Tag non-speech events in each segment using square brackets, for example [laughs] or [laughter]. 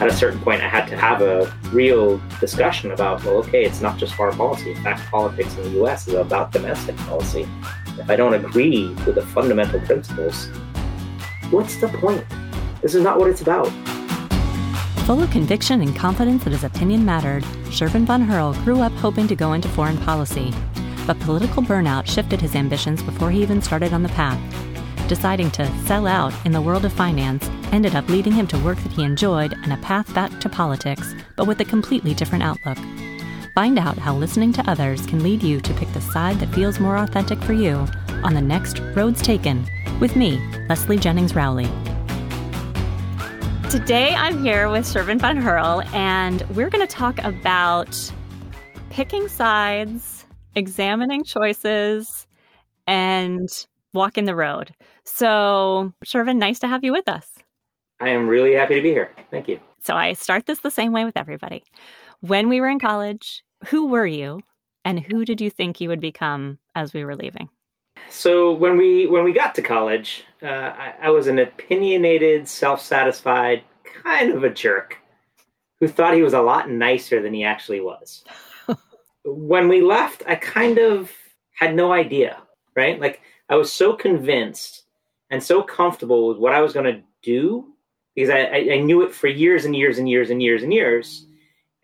at a certain point, I had to have a real discussion about, well, okay, it's not just foreign policy. In fact, politics in the US is about domestic policy. If I don't agree with the fundamental principles, what's the point? This is not what it's about. Full of conviction and confidence that his opinion mattered, Shervin von Herl grew up hoping to go into foreign policy. But political burnout shifted his ambitions before he even started on the path. Deciding to sell out in the world of finance ended up leading him to work that he enjoyed and a path back to politics, but with a completely different outlook. Find out how listening to others can lead you to pick the side that feels more authentic for you on the next Roads Taken with me, Leslie Jennings Rowley. Today I'm here with Shervin Van Herl, and we're going to talk about picking sides, examining choices, and walking the road. So, Shervin, nice to have you with us. I am really happy to be here. Thank you. So, I start this the same way with everybody. When we were in college, who were you and who did you think you would become as we were leaving? So when we when we got to college, uh, I, I was an opinionated, self-satisfied, kind of a jerk who thought he was a lot nicer than he actually was. [laughs] when we left, I kind of had no idea, right? Like I was so convinced and so comfortable with what I was going to do because I, I, knew it for years and years and years and years and years.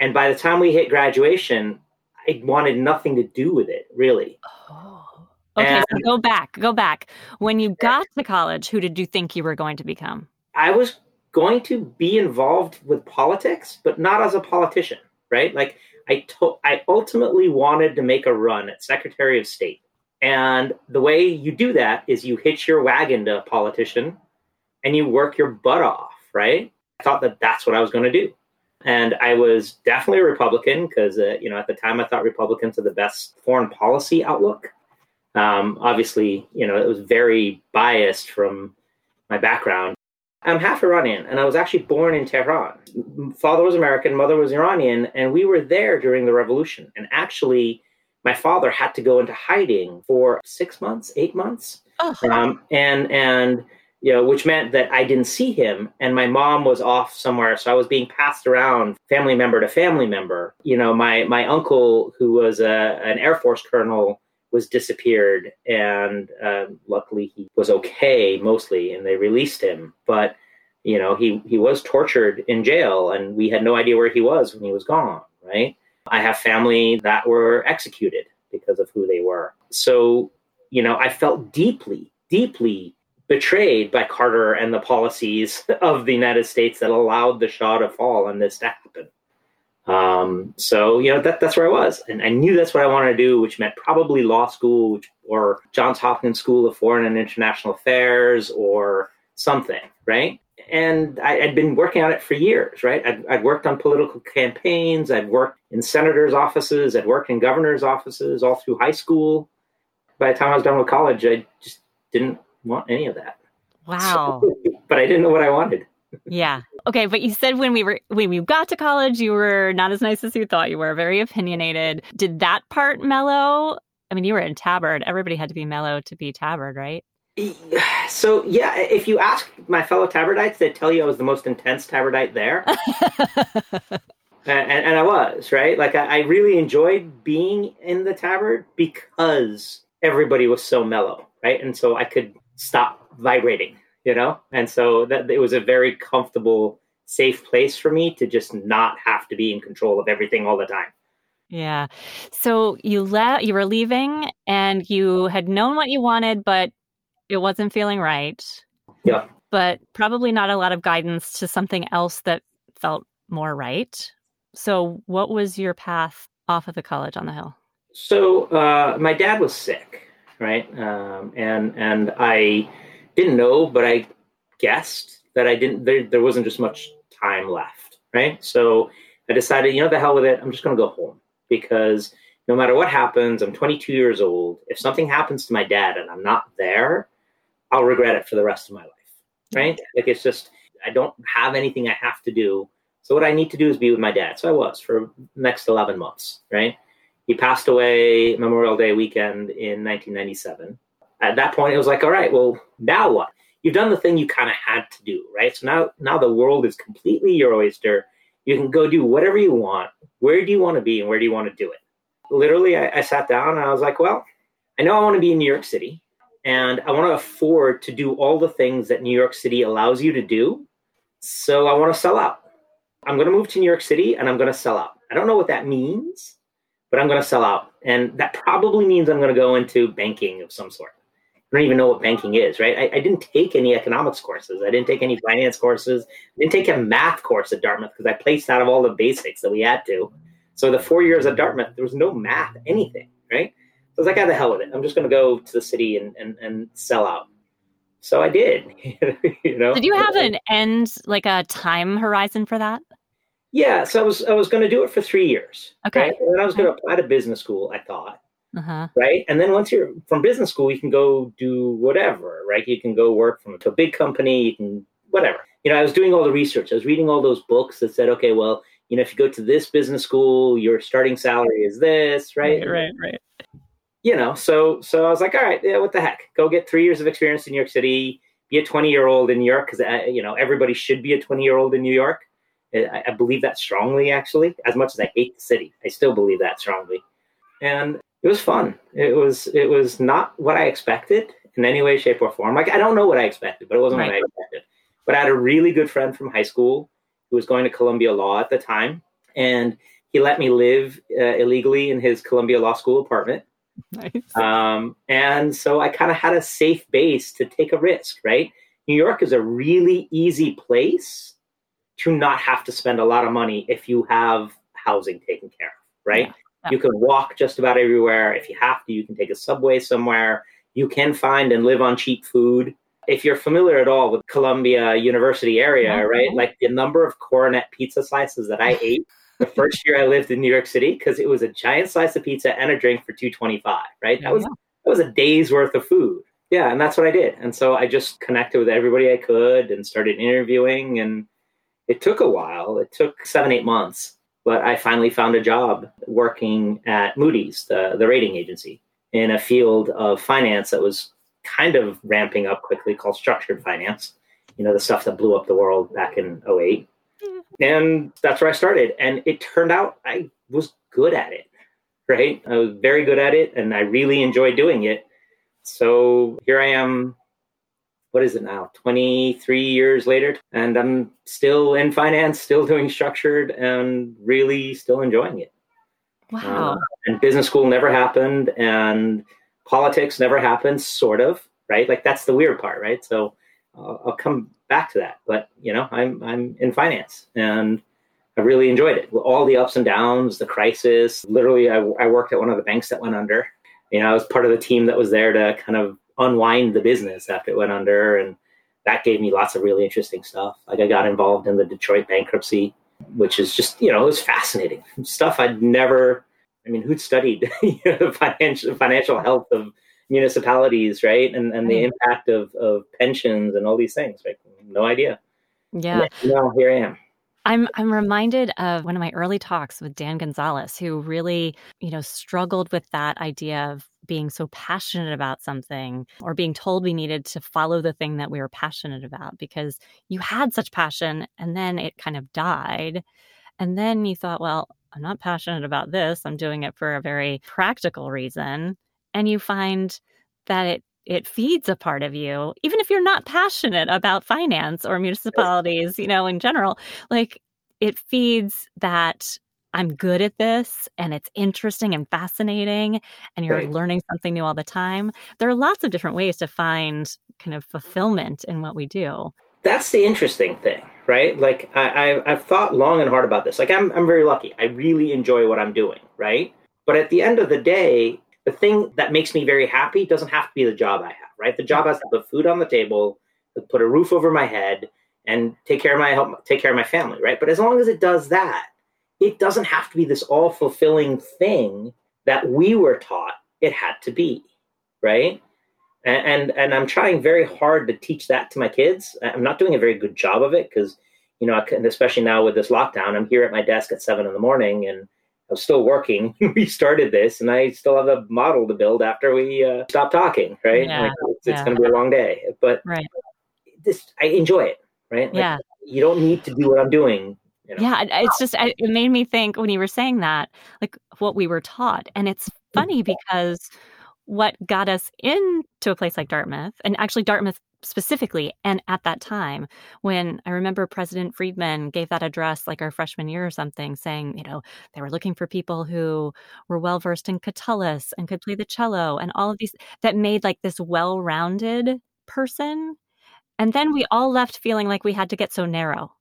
And by the time we hit graduation, I wanted nothing to do with it, really. Oh. Okay, and, so go back, go back. When you got to college, who did you think you were going to become? I was going to be involved with politics, but not as a politician, right? Like I to- I ultimately wanted to make a run at Secretary of State. And the way you do that is you hitch your wagon to a politician and you work your butt off, right? I thought that that's what I was going to do. And I was definitely a Republican because, uh, you know, at the time I thought Republicans are the best foreign policy outlook. Um, obviously, you know, it was very biased from my background. I'm half Iranian, and I was actually born in Tehran. Father was American, mother was Iranian, and we were there during the revolution. And actually, my father had to go into hiding for six months, eight months, oh. um, and and you know, which meant that I didn't see him, and my mom was off somewhere, so I was being passed around family member to family member. You know, my my uncle, who was a, an Air Force colonel was disappeared, and uh, luckily he was okay mostly, and they released him. But you know, he he was tortured in jail, and we had no idea where he was when he was gone. Right? I have family that were executed because of who they were. So you know, I felt deeply, deeply betrayed by Carter and the policies [laughs] of the United States that allowed the Shah to fall and this to happen. Um, so you know that that's where I was, and I knew that's what I wanted to do, which meant probably law school, which, or Johns Hopkins School of Foreign and International Affairs, or something, right? And I, had been working on it for years, right? I'd, I'd worked on political campaigns, I'd worked in senators' offices, I'd worked in governors' offices all through high school. By the time I was done with college, I just didn't want any of that. Wow! So, [laughs] but I didn't know what I wanted yeah. Okay, but you said when we were when we got to college, you were not as nice as you thought you were. Very opinionated. Did that part mellow? I mean, you were in Tabard. Everybody had to be mellow to be Tabard, right? [sighs] So yeah, if you ask my fellow Tabardites, they tell you I was the most intense Tabardite there, [laughs] and, and, I was right. Like I, I really enjoyed being in the Tabard because everybody was so mellow, right? And so I could stop vibrating you know and so that it was a very comfortable safe place for me to just not have to be in control of everything all the time yeah so you left you were leaving and you had known what you wanted but it wasn't feeling right yeah but probably not a lot of guidance to something else that felt more right so what was your path off of the college on the hill so uh, my dad was sick right um, and and i didn't know, but I guessed that I didn't. There, there wasn't just much time left, right? So I decided, you know, the hell with it. I'm just going to go home because no matter what happens, I'm 22 years old. If something happens to my dad and I'm not there, I'll regret it for the rest of my life, right? Like it's just I don't have anything I have to do. So what I need to do is be with my dad. So I was for next 11 months, right? He passed away Memorial Day weekend in 1997 at that point, it was like, all right, well, now what? you've done the thing you kind of had to do, right? So now now the world is completely your oyster. You can go do whatever you want. Where do you want to be and where do you want to do it? Literally, I, I sat down and I was like, well, I know I want to be in New York City and I want to afford to do all the things that New York City allows you to do. So I want to sell out. I'm going to move to New York City and I'm going to sell out. I don't know what that means, but I'm going to sell out. And that probably means I'm going to go into banking of some sort. I don't even know what banking is, right? I, I, didn't take any economics courses. I didn't take any finance courses. I didn't take a math course at Dartmouth because I placed out of all the basics that we had to. So the four years at Dartmouth, there was no math, anything, right? Was like, "How the hell with it. I'm just going to go to the city and, and, and sell out. So I did. [laughs] you know. Did you have an end, like a time horizon for that? Yeah. So I was I was going to do it for three years. Okay. Right? And then I was going to apply to business school. I thought. Uh-huh. Right. And then once you're from business school, you can go do whatever, right? You can go work from a big company, you can whatever. You know, I was doing all the research. I was reading all those books that said, okay, well, you know, if you go to this business school, your starting salary is this, right? Right, right, right. You know, so so I was like, all right, yeah, what the heck? Go get three years of experience in New York City, be a 20 year old in New York, because, uh, you know, everybody should be a 20 year old in New York. I, I believe that strongly, actually. As much as I hate the city, I still believe that strongly. And it was fun. It was it was not what I expected in any way, shape, or form. Like I don't know what I expected, but it wasn't right. what I expected. But I had a really good friend from high school who was going to Columbia Law at the time, and he let me live uh, illegally in his Columbia Law School apartment. [laughs] Nice. Um, and so I kind of had a safe base to take a risk. Right, New York is a really easy place to not have to spend a lot of money if you have housing taken care of. Right. Yeah you can walk just about everywhere. If you have to, you can take a subway somewhere. You can find and live on cheap food. If you're familiar at all with Columbia University area, mm-hmm. right? Like the number of Koronet pizza slices that I [laughs] ate the first year I lived in New York City because it was a giant slice of pizza and a drink for 225, right? That was that was a day's worth of food. Yeah, and that's what I did. And so I just connected with everybody I could and started interviewing and it took a while. It took 7-8 months but I finally found a job working at Moody's, the, the rating agency, in a field of finance that was kind of ramping up quickly called structured finance. You know, the stuff that blew up the world back in 08. And that's where I started. And it turned out I was good at it, right? I was very good at it and I really enjoyed doing it. So here I am what is it now 23 years later and i'm still in finance still doing structured and really still enjoying it wow uh, and business school never happened and politics never happened sort of right like that's the weird part right so uh, i'll come back to that but you know i'm i'm in finance and I really enjoyed it. All the ups and downs, the crisis. Literally, I, I worked at one of the banks that went under. You know, I was part of the team that was there to kind of unwind the business after it went under, and that gave me lots of really interesting stuff. Like I got involved in the Detroit bankruptcy, which is just you know it was fascinating stuff I'd never. I mean, who'd studied you [laughs] know, the financial financial health of municipalities, right, and and the impact of of pensions and all these things, right? No idea. Yeah. Now here I am. I'm I'm reminded of one of my early talks with Dan Gonzalez, who really, you know, struggled with that idea of being so passionate about something or being told we needed to follow the thing that we were passionate about because you had such passion and then it kind of died. And then you thought, well, I'm not passionate about this. I'm doing it for a very practical reason. And you find that it it feeds a part of you even if you're not passionate about finance or municipalities you know in general like it feeds that I'm good at this and it's interesting and fascinating and you're right. learning something new all the time. There are lots of different ways to find kind of fulfillment in what we do. That's the interesting thing, right? Like I, I have thought long and hard about this. Like I'm I'm very lucky. I really enjoy what I'm doing, right? But at the end of the day, the thing that makes me very happy doesn't have to be the job I have, right? The job has to put food on the table, put a roof over my head, and take care of my help take care of my family, right? But as long as it does that, it doesn't have to be this all fulfilling thing that we were taught it had to be, right? And, and, and I'm trying very hard to teach that to my kids. I'm not doing a very good job of it because, you know, especially now with this lockdown, I'm here at my desk at seven in the morning and I'm still working. [laughs] we started this, and I still have a model to build after we uh, stop talking. Right? Yeah, like, it's, yeah. it's going to be a long day, but right. this I enjoy it, right? Like, Yeah. You don't need to do what I'm doing. You know? Yeah, it's just it made me think when you were saying that, like what we were taught, and it's funny because what got us into a place like Dartmouth, and actually Dartmouth specifically, and at that time when I remember President Freedman gave that address, like our freshman year or something, saying you know they were looking for people who were well versed in Catullus and could play the cello, and all of these that made like this well-rounded person. And then we all left feeling like we had to get so narrow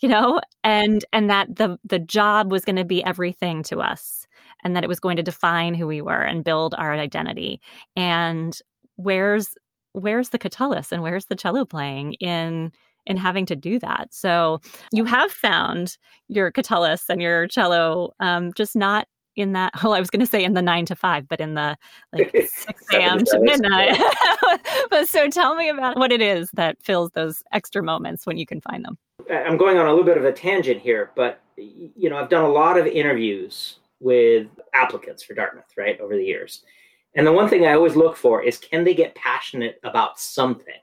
you know and and that the the job was going to be everything to us and that it was going to define who we were and build our identity. And where's where's the catullus and where's the cello playing in in having to do that? So you have found your catullus and your cello um just not in that [laughs] well i was going to say in the nine to five but in the like [laughs] 6 a.m to Seven to seven. midnight. [laughs] but so tell me about what it is that fills those extra moments when you can find them. I'm going on a little bit of a tangent here, but you know, I've done a lot of interviews with applicants for Dartmouth, right, over the years. And the one thing I always look for is can they get passionate about something?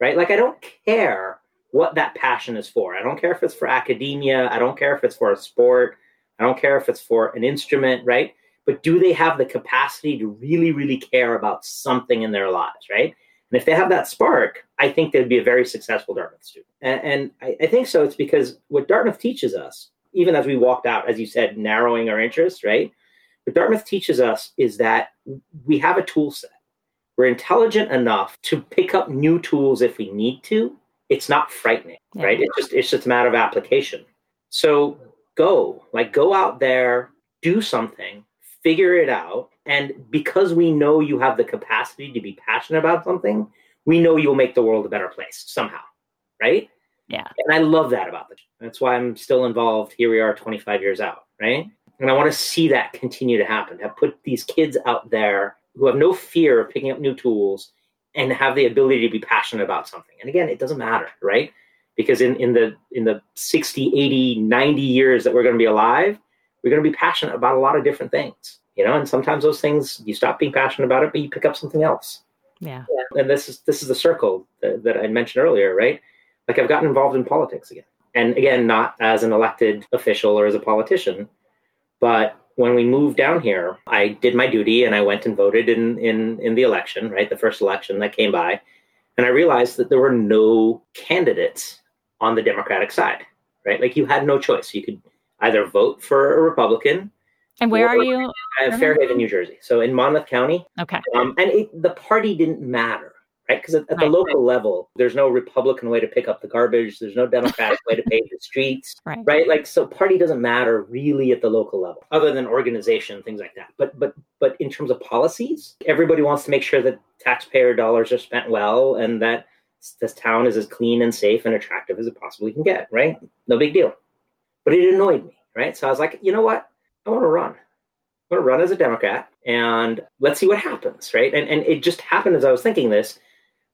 Right? Like I don't care what that passion is for. I don't care if it's for academia, I don't care if it's for a sport, I don't care if it's for an instrument, right? But do they have the capacity to really really care about something in their lives, right? And if they have that spark, I think they'd be a very successful Dartmouth student. And, and I, I think so. It's because what Dartmouth teaches us, even as we walked out, as you said, narrowing our interests, right? What Dartmouth teaches us is that we have a tool set. We're intelligent enough to pick up new tools if we need to. It's not frightening, Yeah. right? It's just it's just a matter of application. So go, like go out there, do something, figure it out. And because we know you have the capacity to be passionate about something, we know you'll make the world a better place somehow, right? Yeah. And I love that about the it. That's why I'm still involved. Here we are 25 years out, right? And I want to see that continue to happen, have put these kids out there who have no fear of picking up new tools and have the ability to be passionate about something. And again, it doesn't matter, right? Because in, in the in the 60, 80, 90 years that we're going to be alive, we're going to be passionate about a lot of different things. You know, and sometimes those things you stop being passionate about it, but you pick up something else yeah and this is this is the circle that, that I mentioned earlier, right? Like I've gotten involved in politics again, and again, not as an elected official or as a politician, but when we moved down here, I did my duty and I went and voted in in in the election, right, the first election that came by, and I realized that there were no candidates on the Democratic side, right? Like you had no choice. You could either vote for a Republican, and where are you uh, Fair Haven, New Jersey, so in Monmouth County, okay. Um, and it, the party didn't matter, right? Because at, at the local level, there's no Republican way to pick up the garbage. There's no Democratic way to pave the streets, [laughs] right right? Like, so party doesn't matter really at the local level, other than organization, things like that. But but but in terms of policies, everybody wants to make sure that taxpayer dollars are spent well and that this town is as clean and safe and attractive as it possibly can get, right? No big deal. But it annoyed me, right? So I was like, you know what? I want to run. I'm going to run as a Democrat and let's see what happens, right? And and it just happened as I was thinking this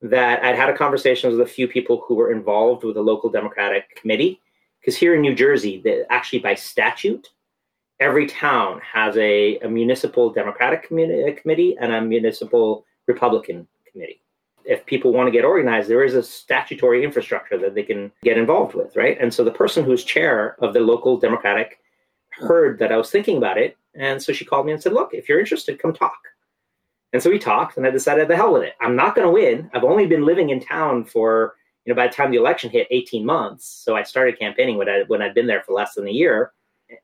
that I'd had a conversation with a few people who were involved with the local Democratic committee because here in New Jersey, the, actually by statute, every town has a, a municipal Democratic committee and a municipal Republican committee. If people want to get organized, there is a statutory infrastructure that they can get involved with, right? And so the person who's chair of the local Democratic heard that I was thinking about it. And so she called me and said, Look, if you're interested, come talk. And so we talked, and I decided the hell with it. I'm not going to win. I've only been living in town for, you know, by the time the election hit, 18 months. So I started campaigning when, I, when I'd been there for less than a year.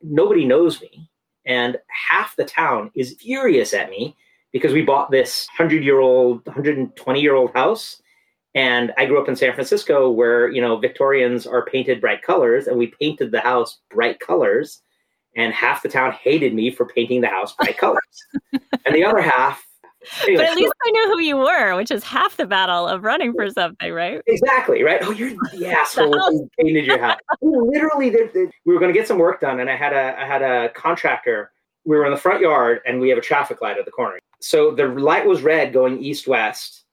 Nobody knows me. And half the town is furious at me because we bought this 100 year old, 120 year old house. And I grew up in San Francisco where, you know, Victorians are painted bright colors, and we painted the house bright colors. And half the town hated me for painting the house bright colors. [laughs] and the other half, anyway, but at least I knew who you were, which is half the battle of running for something, right? Exactly, right? Oh, you're the [laughs] asshole who painted your house. Literally, they- they- we were going to get some work done, and I had a I had a contractor. We were in the front yard, and we have a traffic light at the corner. So the light was red going east west,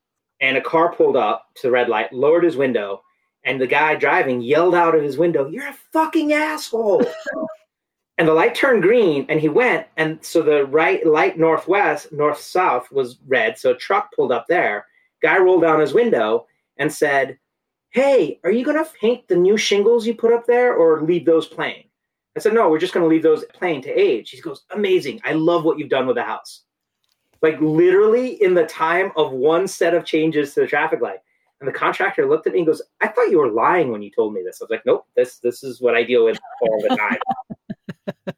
and a car pulled up to the red light, lowered his window, and the guy driving yelled out of his window, "You're a fucking asshole!" And the light turned green, and he went, and so the right light northwest, north south was red. So a truck pulled up there. Guy rolled down his window and said, Hey, are you going to paint the new shingles you put up there or leave those plain? I said, No, we're just going to leave those plain to age. He goes, Amazing. I love what you've done with the house. Like literally in the time of one set of changes to the traffic light. And the contractor looked at me and goes, I thought you were lying when you told me this. I was like, Nope, this this is what I deal with all the time. [laughs]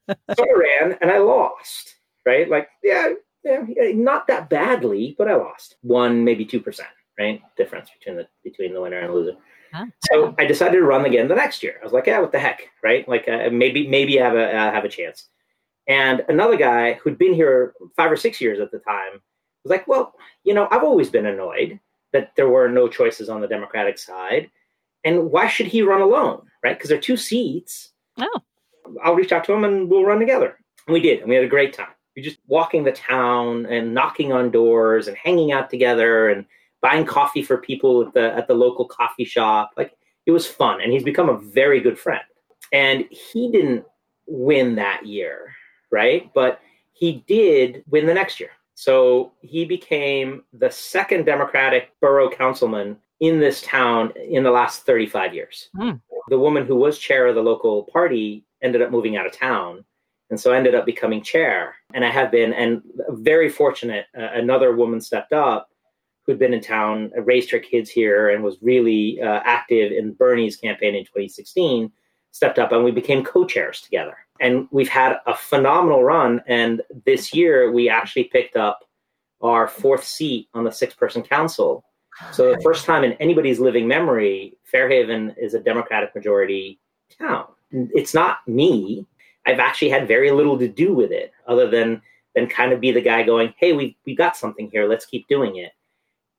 so I ran and I lost. Right? Like, yeah, yeah, not that badly, but I lost one, maybe two percent, right? Difference between the between the winner and the loser. Huh? So I decided to run again the next year. I was like, yeah, what the heck, right? Like uh, maybe maybe I have a uh, have a chance. And another guy who'd been here five or six years at the time was like, well, you know, I've always been annoyed that there were no choices on the Democratic side, and why should he run alone, right? Because there are two seats. Oh, I'll reach out to him and we'll run together. And we did, and we had a great time we just walking the town and knocking on doors and hanging out together and buying coffee for people at the at the local coffee shop. Like it was fun, and he's become a very good friend. And he didn't win that year, right? But he did win the next year. So he became the second Democratic borough councilman in this town in the last 35 years. Mm. The woman who was chair of the local party ended up moving out of town and so I ended up becoming chair. And I have been, and very fortunate, uh, another woman stepped up who'd been in town, raised her kids here, and was really uh, active in Bernie's campaign in 2016, stepped up and we became co chairs together. And we've had a phenomenal run. And this year we actually picked up our fourth seat on the six person council. So the first time in anybody's living memory, Fair Haven is a Democratic majority town. It's not me. I've actually had very little to do with it other than than kind of be the guy going, "Hey, we we got something here. Let's keep doing it."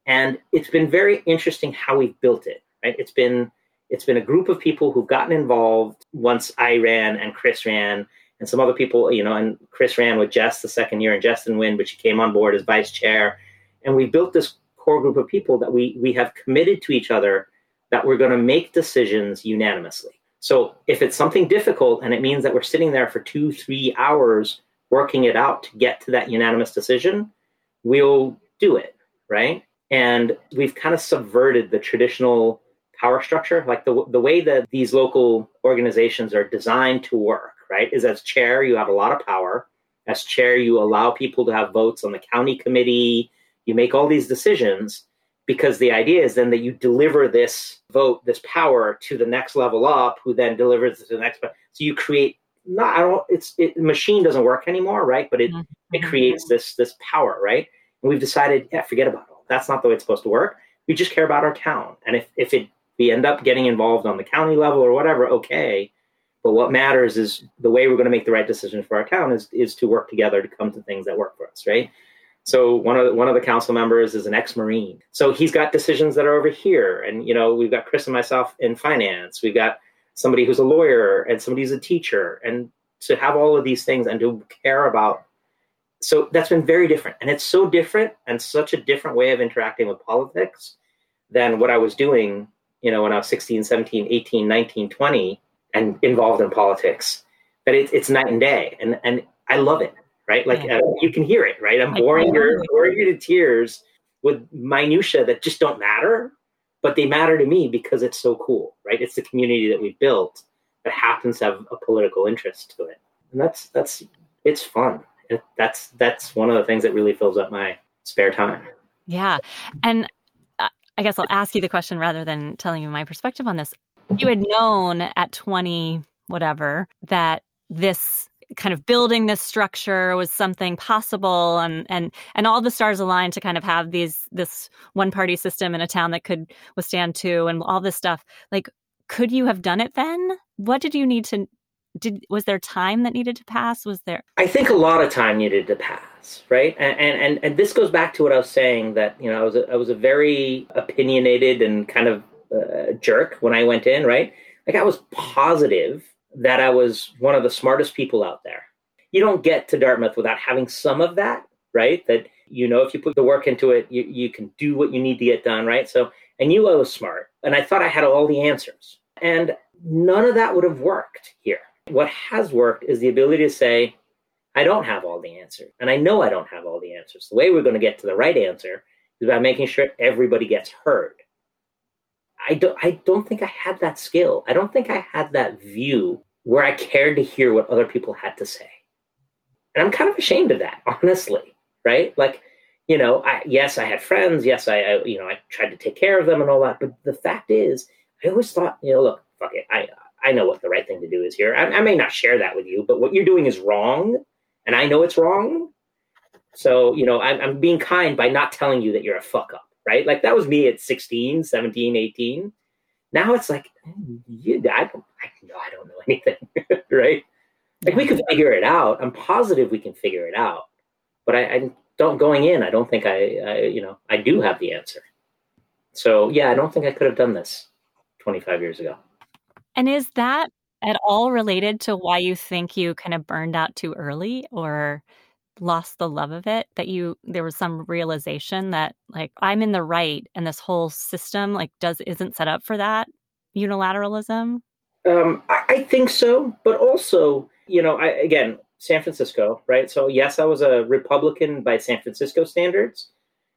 And it's been very interesting how we've built it. Right? It's been it's been a group of people who've gotten involved once I ran and Chris ran and some other people, you know, and Chris ran with Jess the second year and Jess didn't win, but she came on board as vice chair. And we built this core group of people that we we have committed to each other that we're going to make decisions unanimously. So if it's something difficult and it means that we're sitting there for two, three hours working it out to get to that unanimous decision, we'll do it, right? And we've kind of subverted the traditional power structure, like the the way that these local organizations are designed to work, right? Is as chair, you have a lot of power. As chair, you allow people to have votes on the county committee. You make all these decisions because the idea is then that you deliver this vote, this power to the next level up, who then delivers it to the next. One. So you create not I don't it's it, machine doesn't work anymore, right? But it mm-hmm. it creates this this power, right? And we've decided, yeah, forget about it. That's not the way it's supposed to work. We just care about our town, and if if it we end up getting involved on the county level or whatever, okay. But what matters is the way we're going to make the right decisions for our town is is to work together to come to things that work for us, right? So one of the, one of the council members is an ex-marine. So he's got decisions that are over here, and you know we've got Chris and myself in finance. We've got somebody who's a lawyer and somebody who's a teacher, and to have all of these things and to care about. So that's been very different, and it's so different and such a different way of interacting with politics than what I was doing, you know, when I was 16, 17, 18, 19, 20, and involved in politics. It, it's night and day, and and I love it right? Like yeah. uh, you can hear it, right? I'm boring you, boring you to tears with minutia that just don't matter, but they matter to me because it's so cool, right? It's the community that we built that happens to have a political interest to it, and that's that's it's fun. It, that's that's one of the things that really fills up my spare time. Yeah, and uh, I guess I'll ask you the question rather than telling you my perspective on this. You had known at 20 whatever that this kind of building this structure was something possible and and and all the stars aligned to kind of have these this one party system in a town that could withstand two and all this stuff. Like could you have done it then? What did you need to did was there time that needed to pass? Was there i think a lot of time needed to pass right? And and and, this goes back to what i was saying that you know i was a, I was a very opinionated and kind of uh, jerk when i went in right? Like i was positive that I was one of the smartest people out there. You don't get to Dartmouth without having some of that, right? That you know, if you put the work into it, you, you can do what you need to get done, right? So I knew I was smart and I thought I had all the answers. And none of that would have worked here. What has worked is the ability to say, I don't have all the answers. And I know I don't have all the answers. The way we're going to get to the right answer is by making sure everybody gets heard. I don't I don't think I had that skill. I don't think I had that view where I cared to hear what other people had to say. And I'm kind of ashamed of that, [laughs] honestly, right? Like, you know, I, yes, I had friends. Yes, I, I, you know, I tried to take care of them and all that. But the fact is, I always thought, you know, look, fuck it. I, I know what the right thing to do is here. I, I may not share that with you, but what you're doing is wrong. And I know it's wrong. So, you know, I'm, I'm being kind by not telling you that you're a fuck up right? Like that was me at 16, 17, 18. Now it's like, mm, you, I don't, I, no, I don't know [laughs] anything, right? Like we can figure it out. I'm positive we can figure it out, but I, I don't going in. I don't think I, I, you know, I do have the answer. So yeah, I don't think I could have done this 25 years ago. And is that at all related to why you think you kind of burned out too early, or lost the love of it that you there was some realization that like i'm in the right and this whole system like does isn't set up for that unilateralism? Um i, I think so but also you know i again san francisco right? So yes i was a republican by san francisco standards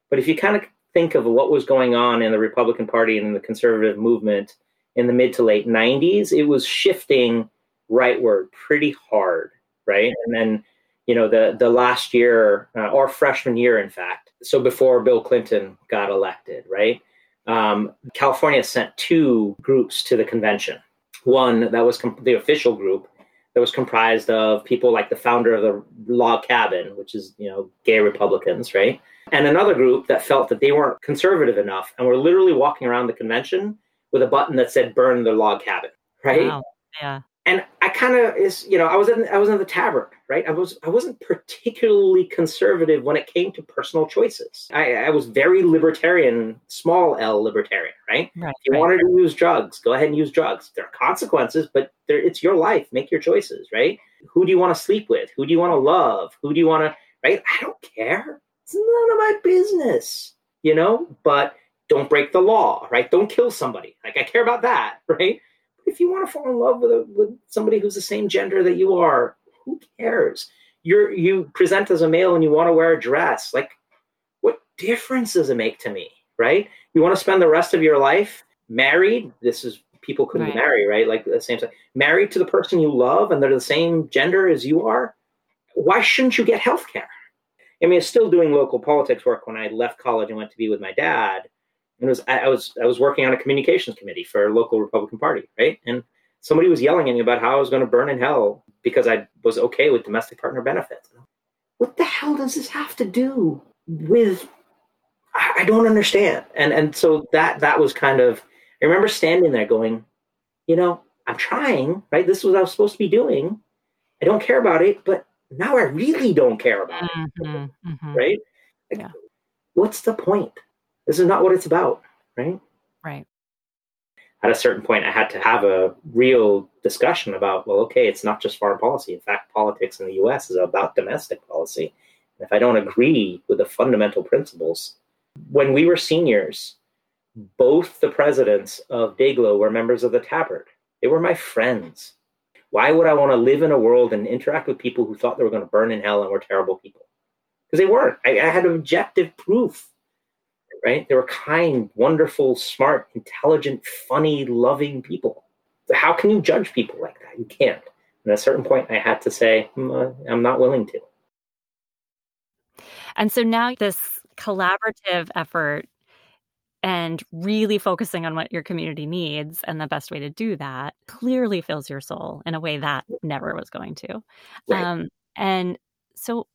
but if you kind of think of what was going on in the republican party and in the conservative movement in the mid to late 90s it was shifting rightward pretty hard right? And then you know the the last year uh, or freshman year in fact so before bill clinton got elected right? Um, california sent two groups to the convention. One that was the official group that was comprised of people like the founder of the log cabin which is you know gay republicans right? And another group that felt that they weren't conservative enough and were literally walking around the convention with a button that said burn the log cabin right? Wow. yeah and I kind of is you know I was in I was in the Tabard right? I was I wasn't particularly conservative when it came to personal choices. I, I was very libertarian small L libertarian right, right if you right. wanted to use drugs go ahead and use drugs. There are consequences but there, it's your life. Make your choices right? Who do you want to sleep with? Who do you want to love? Who do you want to right? I don't care. It's none of my business you know? But don't break the law right? Don't kill somebody. Like I care about that [laughs] right if you want to fall in love with a, with somebody who's the same gender that you are, who cares? You're you present as a male and you want to wear a dress. Like, what difference does it make to me? Right? You want to spend the rest of your life married. This is people couldn't right. marry, right? Like the same married to the person you love and they're the same gender as you are. Why shouldn't you get health care? I mean, I was still doing local politics work when I left college and went to be with my dad and it was I, was I was working on a communications committee for a local Republican Party, right? And somebody was yelling at me about how I was going to burn in hell because I was okay with domestic partner benefits. What the hell does this have to do with? I, I don't understand. And and so that that was kind of. I remember standing there going, you know, I'm trying, right? This is what I was supposed to be doing. I don't care about it, but now I really don't care about mm-hmm, it, mm-hmm. right? Like, yeah. What's the point? This is not what it's about, right? Right. At a certain point, I had to have a real discussion about, well, okay, it's not just foreign policy. In fact, politics in the US is about domestic policy. And if I don't agree with the fundamental principles, when we were seniors, both the presidents of DAGLO were members of the Tabard. They were my friends. Why would I want to live in a world and interact with people who thought they were going to burn in hell and were terrible people? Because they weren't. I, I had objective proof right? They were kind, wonderful, smart, intelligent, funny, loving people. How can you judge people like that? You can't. And at a certain point, I had to say, mm, I'm not willing to. And so now this collaborative effort and really focusing on what your community needs and the best way to do that clearly fills your soul in a way that never was going to. Right. Um, and so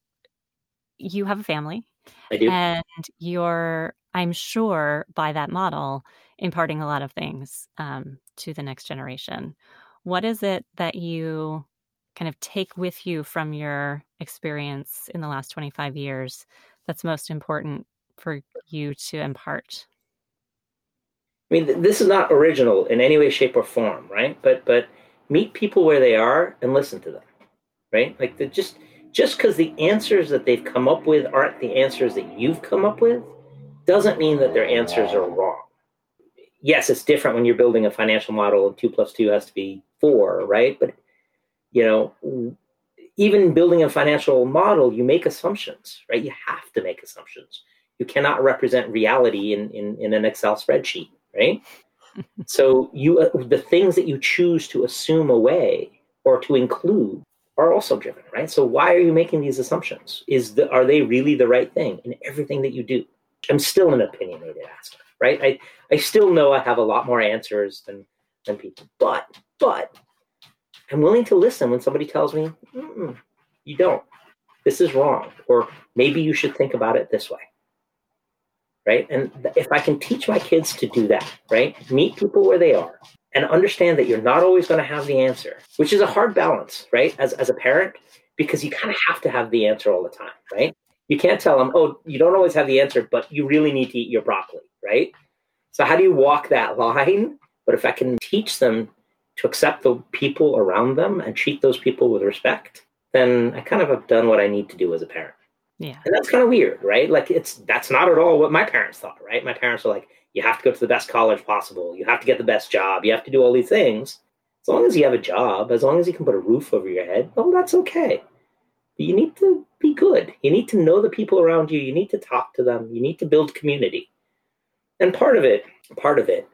you have a family. I do. And you're I'm sure by that model, imparting a lot of things um, to the next generation. What is it that you kind of take with you from your experience in the last 25 years that's most important for you to impart? I mean, this is not original in any way, shape, or form, right? But but meet people where they are and listen to them, right? Like the, just just because the answers that they've come up with aren't the answers that you've come up with doesn't mean that their answers are wrong. Yes, it's different when you're building a financial model and two plus two has to be four, right? But you know, even building a financial model, you make assumptions, right? You have to make assumptions. You cannot represent reality in, in, in an Excel spreadsheet, right? [laughs] so you uh, the things that you choose to assume away or to include are also driven, right? So why are you making these assumptions? Is the, are they really the right thing in everything that you do? I'm still an opinionated asker, right? I, I still know I have a lot more answers than than people, but but I'm willing to listen when somebody tells me you don't. This is wrong, or maybe you should think about it this way, right? And if I can teach my kids to do that, right, meet people where they are, and understand that you're not always going to have the answer, which is a hard balance, right? As, as a parent, because you kind of have to have the answer all the time, right? You can't tell them, oh, you don't always have the answer, but you really need to eat your broccoli, right? So, how do you walk that line? But if I can teach them to accept the people around them and treat those people with respect, then I kind of have done what I need to do as a parent. Yeah. And that's kind of weird, right? Like it's that's not at all what my parents thought, right? My parents were like, you have to go to the best college possible. You have to get the best job. You have to do all these things. As long as you have a job, as long as you can put a roof over your head, well, that's okay. You need to be good. You need to know the people around you. You need to talk to them. You need to build community. And part of it, part of it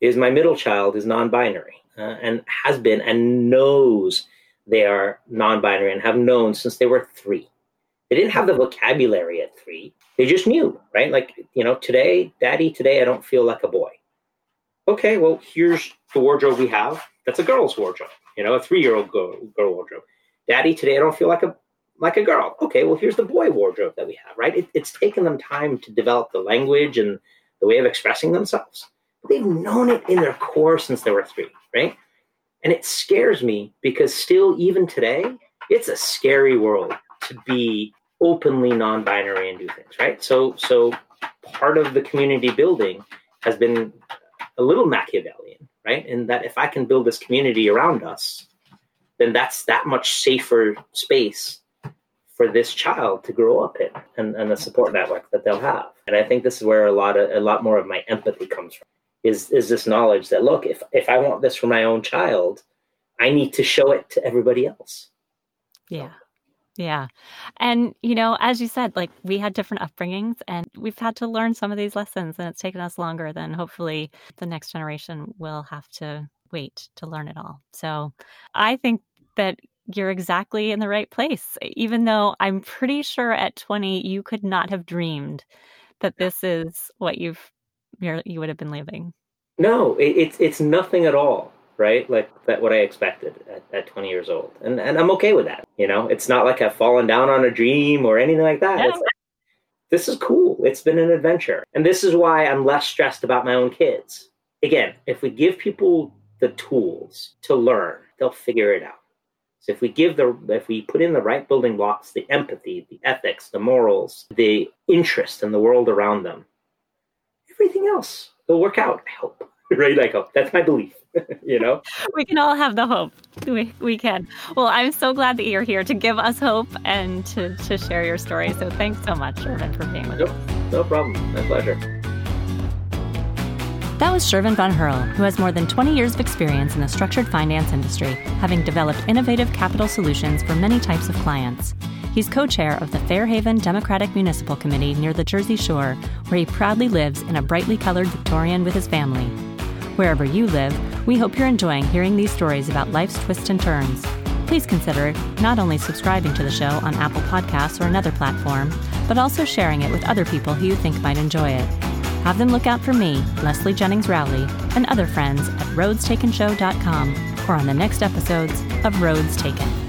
is my middle child is non-binary uh, and has been and knows they are non-binary and have known since they were three. They didn't have the vocabulary at three. They just knew, right? Like, you know, today, daddy, today I don't feel like a boy. Okay, well, here's the wardrobe we have. That's a girl's wardrobe, you know, a three-year-old girl, girl wardrobe. Daddy, today I don't feel like a like a girl. Okay, well, here's the boy wardrobe that we have, right? It, it's taken them time to develop the language and the way of expressing themselves. They've known it in their core since they were three, right? And it scares me because still, even today, it's a scary world to be openly non-binary and do things, right? So, so part of the community building has been a little Machiavellian, right? In that if I can build this community around us, then that's that much safer space for this child to grow up in and, and the support network that they'll have. And I think this is where a lot of a lot more of my empathy comes from is is this knowledge that look if if i want this for my own child i need to show it to everybody else. Yeah. Yeah. And you know as you said like we had different upbringings and we've had to learn some of these lessons and it's taken us longer than hopefully the next generation will have to wait to learn it all. So i think that you're exactly in the right place even though i'm pretty sure at 20 you could not have dreamed that this is what you've you would have been living. No, it, it's it's nothing at all, right? Like that what I expected at, at 20 years old, and and I'm okay with that. You know, it's not like I've fallen down on a dream or anything like that. No. this is cool. It's been an adventure, and this is why I'm less stressed about my own kids. Again, if we give people the tools to learn, they'll figure it out. So if we give the if we put in the right building blocks, the empathy, the ethics, the morals, the interest in the world around them, everything else will work out. I hope. [laughs] right? I hope. Oh, that's my belief. [laughs] you know? [laughs] We can all have the hope. We, we can. Well, I'm so glad that you're here to give us hope and to, to share your story. So thanks so much, Shervin, for being with us. No problem. My pleasure. That was Shervin von Herl, who has more than 20 years of experience in the structured finance industry, having developed innovative capital solutions for many types of clients. He's co chair of the Fair Haven Democratic Municipal Committee near the Jersey Shore, where he proudly lives in a brightly colored Victorian with his family. Wherever you live, we hope you're enjoying hearing these stories about life's twists and turns. Please consider not only subscribing to the show on Apple Podcasts or another platform, but also sharing it with other people who you think might enjoy it. Have them look out for me, Leslie Jennings Rowley, and other friends at roadstakenshow.com or on the next episodes of Roads Taken.